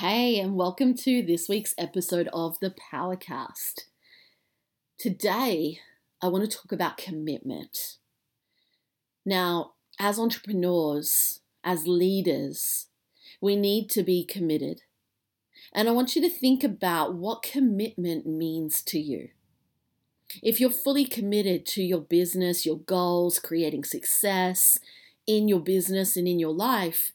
Hey, and welcome to this week's episode of the Powercast. Today, I want to talk about commitment. Now, as entrepreneurs, as leaders, we need to be committed. And I want you to think about what commitment means to you. If you're fully committed to your business, your goals, creating success in your business and in your life,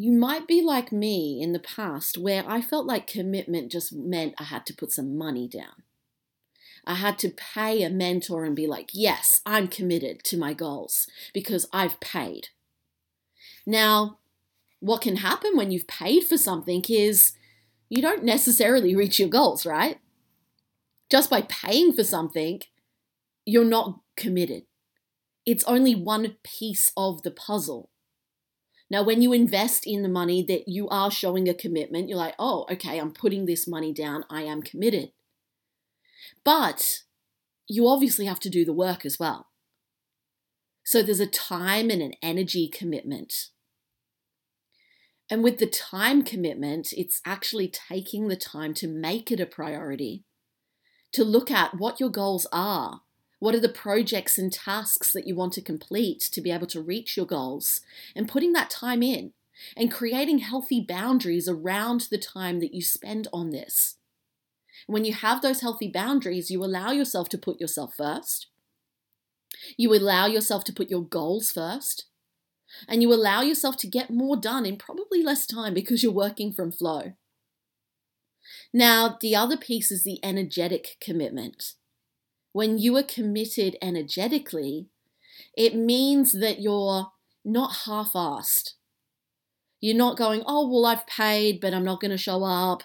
you might be like me in the past where I felt like commitment just meant I had to put some money down. I had to pay a mentor and be like, yes, I'm committed to my goals because I've paid. Now, what can happen when you've paid for something is you don't necessarily reach your goals, right? Just by paying for something, you're not committed. It's only one piece of the puzzle. Now, when you invest in the money that you are showing a commitment, you're like, oh, okay, I'm putting this money down, I am committed. But you obviously have to do the work as well. So there's a time and an energy commitment. And with the time commitment, it's actually taking the time to make it a priority, to look at what your goals are, what are the projects and tasks that you want to complete to be able to reach your goals? And putting that time in and creating healthy boundaries around the time that you spend on this. When you have those healthy boundaries, you allow yourself to put yourself first. You allow yourself to put your goals first. And you allow yourself to get more done in probably less time because you're working from flow. Now, the other piece is the energetic commitment. When you are committed energetically, it means that you're not half assed. You're not going, oh, well, I've paid, but I'm not going to show up.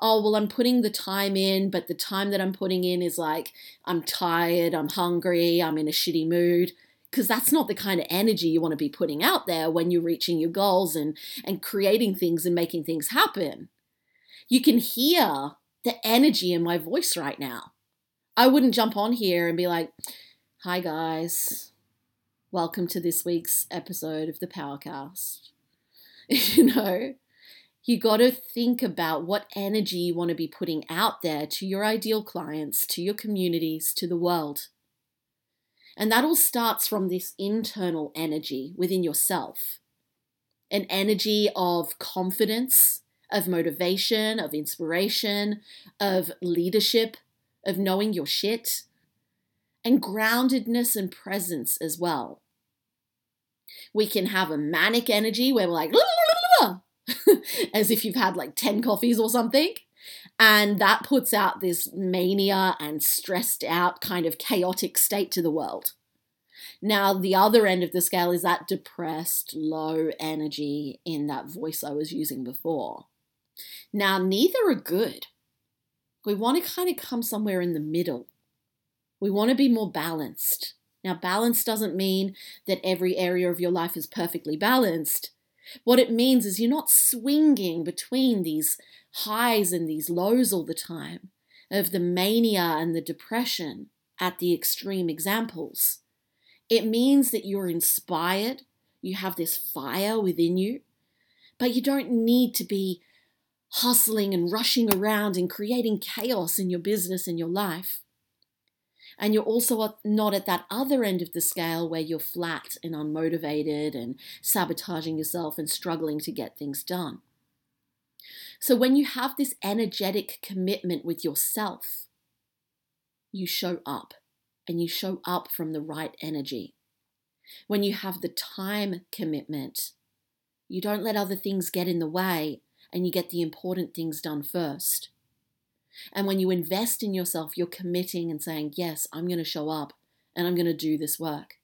Oh, well, I'm putting the time in, but the time that I'm putting in is like, I'm tired, I'm hungry, I'm in a shitty mood. Because that's not the kind of energy you want to be putting out there when you're reaching your goals and, and creating things and making things happen. You can hear the energy in my voice right now. I wouldn't jump on here and be like, hi guys, welcome to this week's episode of the Powercast. you know, you got to think about what energy you want to be putting out there to your ideal clients, to your communities, to the world. And that all starts from this internal energy within yourself an energy of confidence, of motivation, of inspiration, of leadership, of knowing your shit, and groundedness and presence as well. We can have a manic energy where we're like, as if you've had like 10 coffees or something. And that puts out this mania and stressed out kind of chaotic state to the world. Now, the other end of the scale is that depressed, low energy in that voice I was using before. Now, neither are good. We want to kind of come somewhere in the middle. We want to be more balanced. Now, balance doesn't mean that every area of your life is perfectly balanced. What it means is you're not swinging between these highs and these lows all the time, of the mania and the depression at the extreme examples. It means that you're inspired, you have this fire within you, but you don't need to be hustling and rushing around and creating chaos in your business and your life. And you're also not at that other end of the scale where you're flat and unmotivated and sabotaging yourself and struggling to get things done. So, when you have this energetic commitment with yourself, you show up and you show up from the right energy. When you have the time commitment, you don't let other things get in the way and you get the important things done first. And when you invest in yourself, you're committing and saying, Yes, I'm going to show up and I'm going to do this work.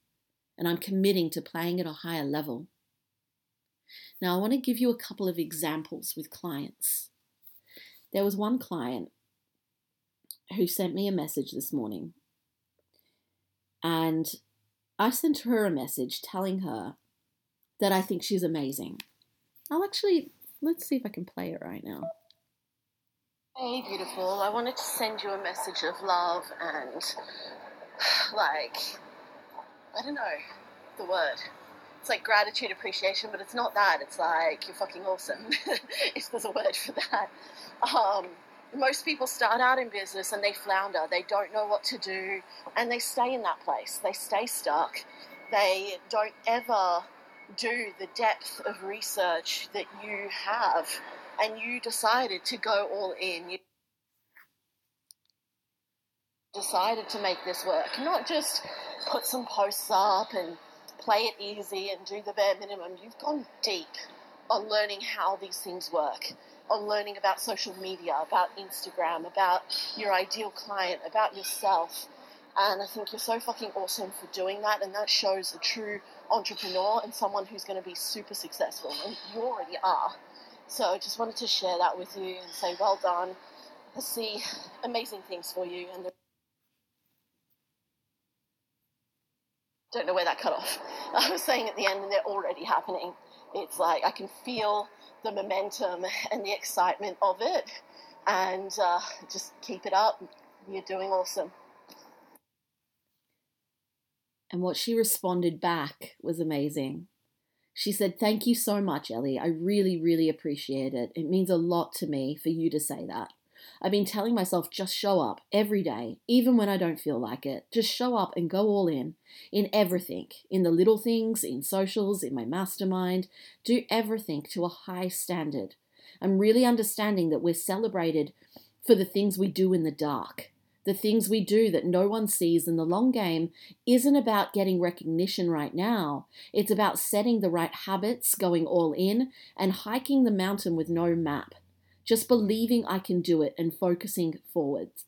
And I'm committing to playing at a higher level. Now, I want to give you a couple of examples with clients. There was one client who sent me a message this morning, and I sent her a message telling her that I think she's amazing. I'll actually Let's see if I can play it right now. Hey, beautiful. I wanted to send you a message of love and, like, I don't know the word. it's like gratitude, appreciation, but it's not that. It's like you're fucking awesome, if there's a word for that. Um, most people start out in business and they flounder. They don't know what to do and they stay in that place. They stay stuck. They don't ever do the depth of research that you have and you decided to go all in. You decided to make this work, not just put some posts up and play it easy and do the bare minimum. You've gone deep on learning how these things work, on learning about social media, about Instagram, about your ideal client, about yourself. And I think you're so fucking awesome for doing that. And that shows a true entrepreneur and someone who's going to be super successful. And you already are. So I just wanted to share that with you and say well done. I see amazing things for you. And don't know where that cut off. I was saying at the end, and they're already happening. It's like I can feel the momentum and the excitement of it, and uh, just keep it up. You're doing awesome. And what she responded back was amazing. She said, Thank you so much, Ellie. I really, really appreciate it. It means a lot to me for you to say that. I've been telling myself just show up every day, even when I don't feel like it. Just show up and go all in, in everything, in the little things, in socials, in my mastermind. Do everything to a high standard. I'm really understanding that we're celebrated for the things we do in the dark. The things we do that no one sees in the long game isn't about getting recognition right now. It's about setting the right habits, going all in, and hiking the mountain with no map just believing I can do it and focusing forwards.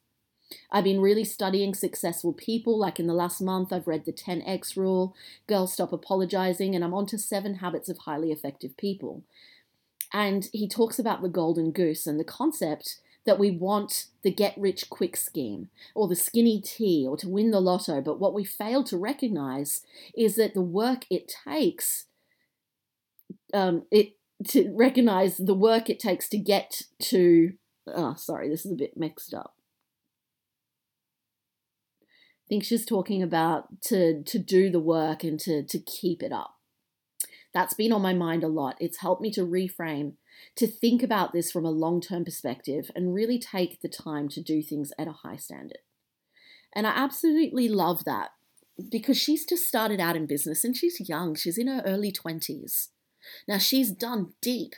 I've been really studying successful people. Like in the last month, I've read the 10x rule, Girl Stop Apologizing, and I'm on to seven habits of highly effective people. And he talks about the golden goose and the concept that we want the get rich quick scheme or the skinny tea or to win the lotto. But what we fail to recognize is that the work it takes, um, it to recognize the work it takes to get to. Oh, sorry, this is a bit mixed up. I think she's talking about to to do the work and to to keep it up. That's been on my mind a lot. It's helped me to reframe, to think about this from a long term perspective and really take the time to do things at a high standard. And I absolutely love that because she's just started out in business and she's young, she's in her early 20s. Now, she's done deep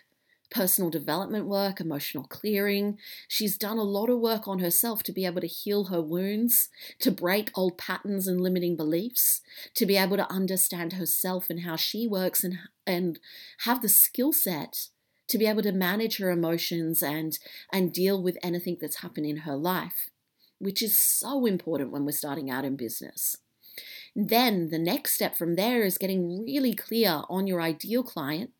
personal development work, emotional clearing. She's done a lot of work on herself to be able to heal her wounds, to break old patterns and limiting beliefs, to be able to understand herself and how she works and, and have the skill set to be able to manage her emotions and, and deal with anything that's happened in her life, which is so important when we're starting out in business. Then the next step from there is getting really clear on your ideal client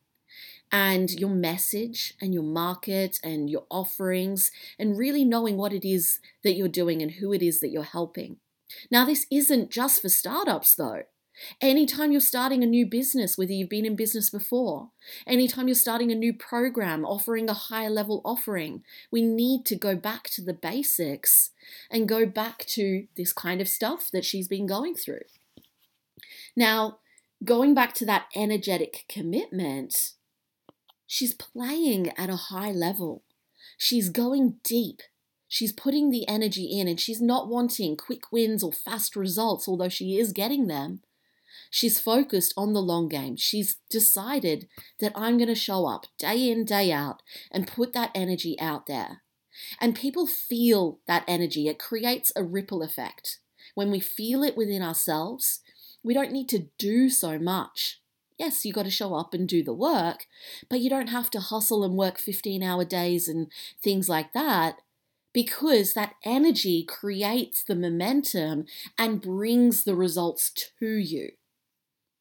and your message and your market and your offerings and really knowing what it is that you're doing and who it is that you're helping. Now, this isn't just for startups though. Anytime you're starting a new business, whether you've been in business before, anytime you're starting a new program, offering a higher level offering, we need to go back to the basics and go back to this kind of stuff that she's been going through. Now, going back to that energetic commitment, she's playing at a high level. She's going deep. She's putting the energy in and she's not wanting quick wins or fast results, although she is getting them. She's focused on the long game. She's decided that I'm going to show up day in, day out and put that energy out there. And people feel that energy. It creates a ripple effect. When we feel it within ourselves, we don't need to do so much. Yes, you got to show up and do the work, but you don't have to hustle and work 15 hour days and things like that because that energy creates the momentum and brings the results to you.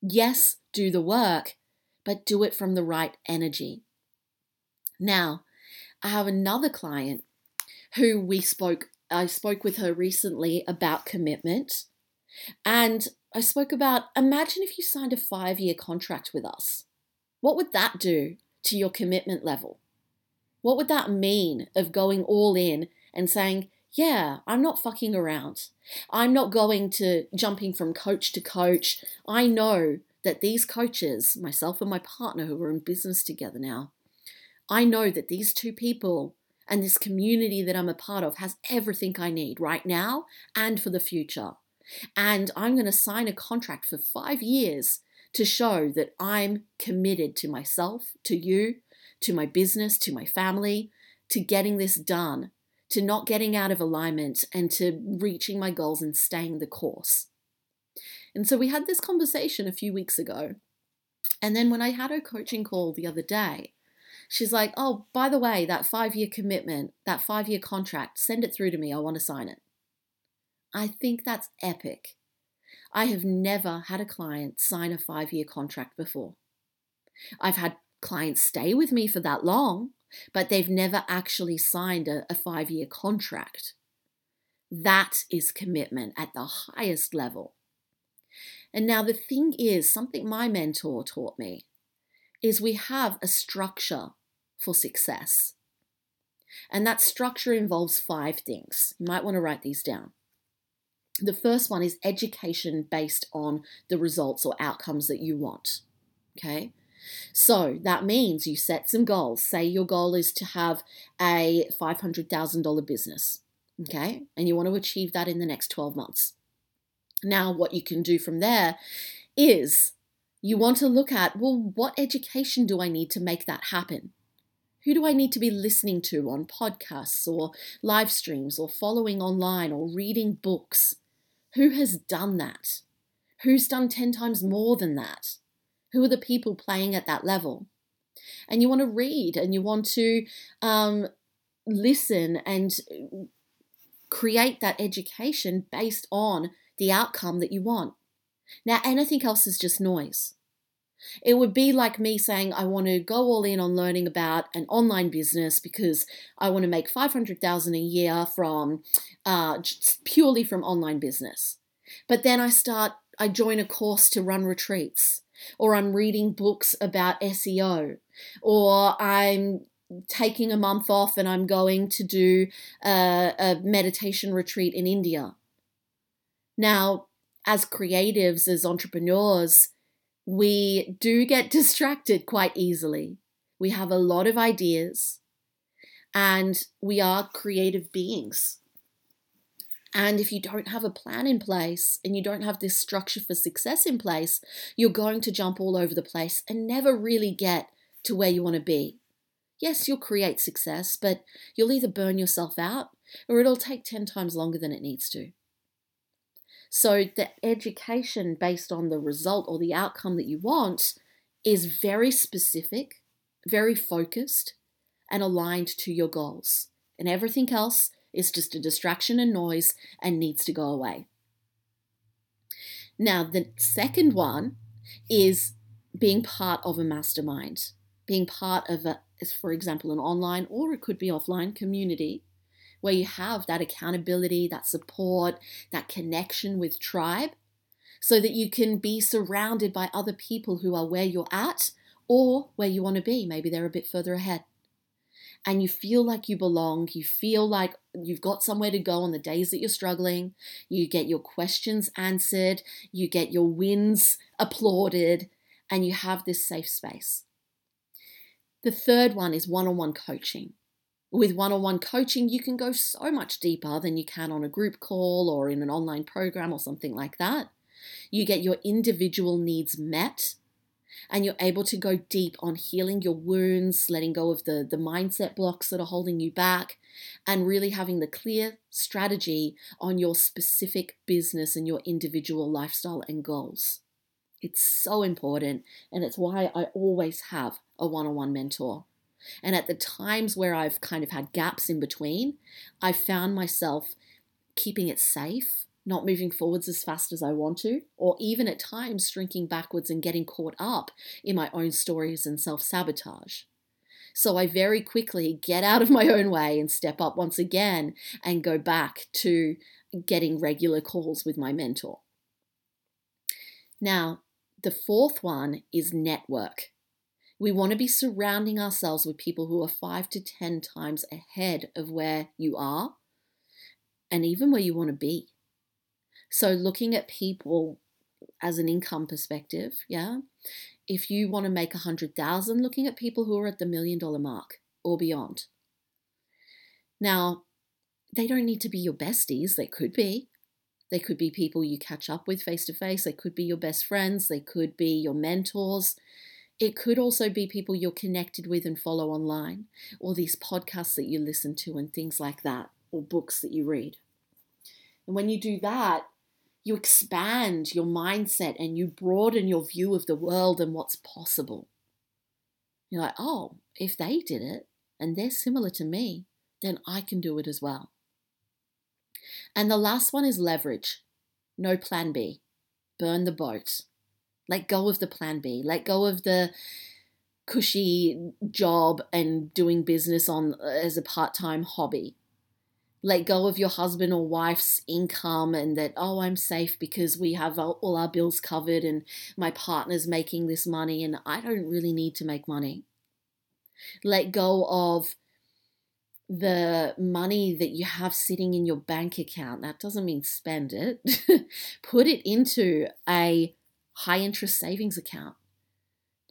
Yes, do the work, but do it from the right energy. Now, I have another client who we spoke I spoke with her recently about commitment and I spoke about imagine if you signed a five year contract with us. What would that do to your commitment level? What would that mean of going all in and saying, yeah, I'm not fucking around. I'm not going to jumping from coach to coach. I know that these coaches, myself and my partner who are in business together now, I know that these two people and this community that I'm a part of has everything I need right now and for the future. And I'm going to sign a contract for five years to show that I'm committed to myself, to you, to my business, to my family, to getting this done, to not getting out of alignment, and to reaching my goals and staying the course. And so we had this conversation a few weeks ago. And then when I had her coaching call the other day, she's like, Oh, by the way, that five year commitment, that five year contract, send it through to me. I want to sign it. I think that's epic. I have never had a client sign a five year contract before. I've had clients stay with me for that long, but they've never actually signed a, a five year contract. That is commitment at the highest level. And now the thing is, something my mentor taught me is we have a structure for success. And that structure involves five things. You might want to write these down. The first one is education based on the results or outcomes that you want. Okay. So that means you set some goals. Say your goal is to have a $500,000 business. Okay. And you want to achieve that in the next 12 months. Now, what you can do from there is you want to look at well, what education do I need to make that happen? Who do I need to be listening to on podcasts or live streams or following online or reading books? Who has done that? Who's done 10 times more than that? Who are the people playing at that level? And you want to read and you want to um, listen and create that education based on the outcome that you want. Now, anything else is just noise. It would be like me saying, I want to go all in on learning about an online business because I want to make 500,000 a year from uh, purely from online business. But then I start, I join a course to run retreats, or I'm reading books about SEO, or I'm taking a month off and I'm going to do a, a meditation retreat in India. Now, as creatives, as entrepreneurs, we do get distracted quite easily. We have a lot of ideas and we are creative beings. And if you don't have a plan in place and you don't have this structure for success in place, you're going to jump all over the place and never really get to where you want to be. Yes, you'll create success, but you'll either burn yourself out or it'll take 10 times longer than it needs to. So the education based on the result or the outcome that you want is very specific, very focused, and aligned to your goals. And everything else is just a distraction and noise and needs to go away. Now, the second one is being part of a mastermind, being part of a, for example, an online or it could be offline community where you have that accountability, that support, that connection with tribe, so that you can be surrounded by other people who are where you're at or where you want to be. Maybe they're a bit further ahead. And you feel like you belong, you feel like you've got somewhere to go on the days that you're struggling, you get your questions answered, you get your wins applauded, and you have this safe space. The third one is one on one coaching. With one on one coaching, you can go so much deeper than you can on a group call or in an online program or something like that. You get your individual needs met and you're able to go deep on healing your wounds, letting go of the, the mindset blocks that are holding you back, and really having the clear strategy on your specific business and your individual lifestyle and goals. It's so important, and it's why I always have a one on one mentor. And at the times where I've kind of had gaps in between, I found myself keeping it safe, not moving forwards as fast as I want to, or even at times shrinking backwards and getting caught up in my own stories and self sabotage. So I very quickly get out of my own way and step up once again and go back to getting regular calls with my mentor. Now, the fourth one is network. We want to be surrounding ourselves with people who are five to 10 times ahead of where you are and even where you want to be. So, looking at people as an income perspective, yeah, if you want to make a hundred thousand, looking at people who are at the million dollar mark or beyond. Now, they don't need to be your besties. They could be. They could be people you catch up with face to face. They could be your best friends. They could be your mentors. It could also be people you're connected with and follow online, or these podcasts that you listen to and things like that, or books that you read. And when you do that, you expand your mindset and you broaden your view of the world and what's possible. You're like, oh, if they did it and they're similar to me, then I can do it as well. And the last one is leverage. No plan B. Burn the boat. Let go of the plan B. Let go of the cushy job and doing business on uh, as a part-time hobby. Let go of your husband or wife's income and that oh I'm safe because we have all our bills covered and my partner's making this money and I don't really need to make money. Let go of the money that you have sitting in your bank account, that doesn't mean spend it, put it into a high interest savings account.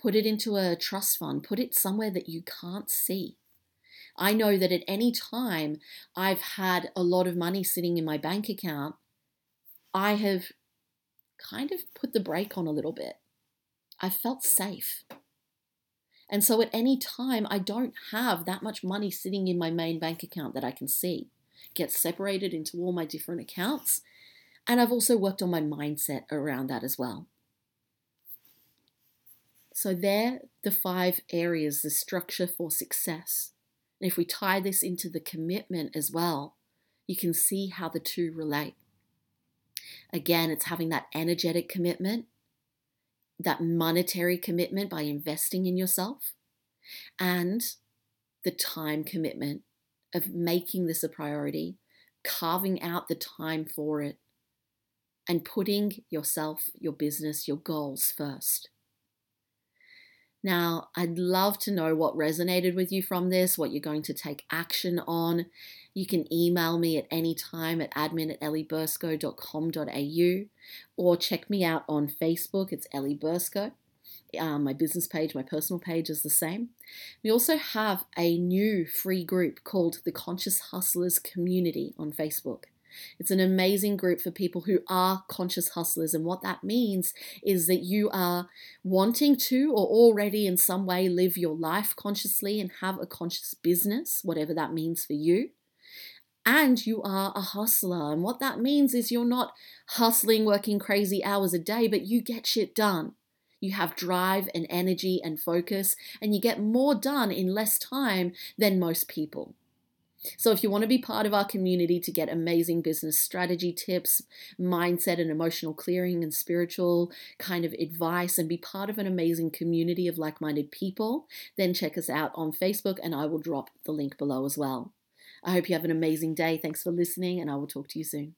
Put it into a trust fund. Put it somewhere that you can't see. I know that at any time I've had a lot of money sitting in my bank account, I have kind of put the brake on a little bit. I felt safe. And so at any time, I don't have that much money sitting in my main bank account that I can see. It gets separated into all my different accounts. And I've also worked on my mindset around that as well. So, there the five areas, the structure for success. And if we tie this into the commitment as well, you can see how the two relate. Again, it's having that energetic commitment that monetary commitment by investing in yourself and the time commitment of making this a priority, carving out the time for it, and putting yourself, your business, your goals first. Now, I'd love to know what resonated with you from this, what you're going to take action on. You can email me at any time at admin at elliebursko.com.au or check me out on Facebook. It's Ellie Bursko. Um, my business page, my personal page is the same. We also have a new free group called the Conscious Hustlers Community on Facebook. It's an amazing group for people who are conscious hustlers. And what that means is that you are wanting to or already in some way live your life consciously and have a conscious business, whatever that means for you. And you are a hustler. And what that means is you're not hustling, working crazy hours a day, but you get shit done. You have drive and energy and focus, and you get more done in less time than most people. So, if you want to be part of our community to get amazing business strategy tips, mindset and emotional clearing, and spiritual kind of advice, and be part of an amazing community of like minded people, then check us out on Facebook and I will drop the link below as well. I hope you have an amazing day. Thanks for listening, and I will talk to you soon.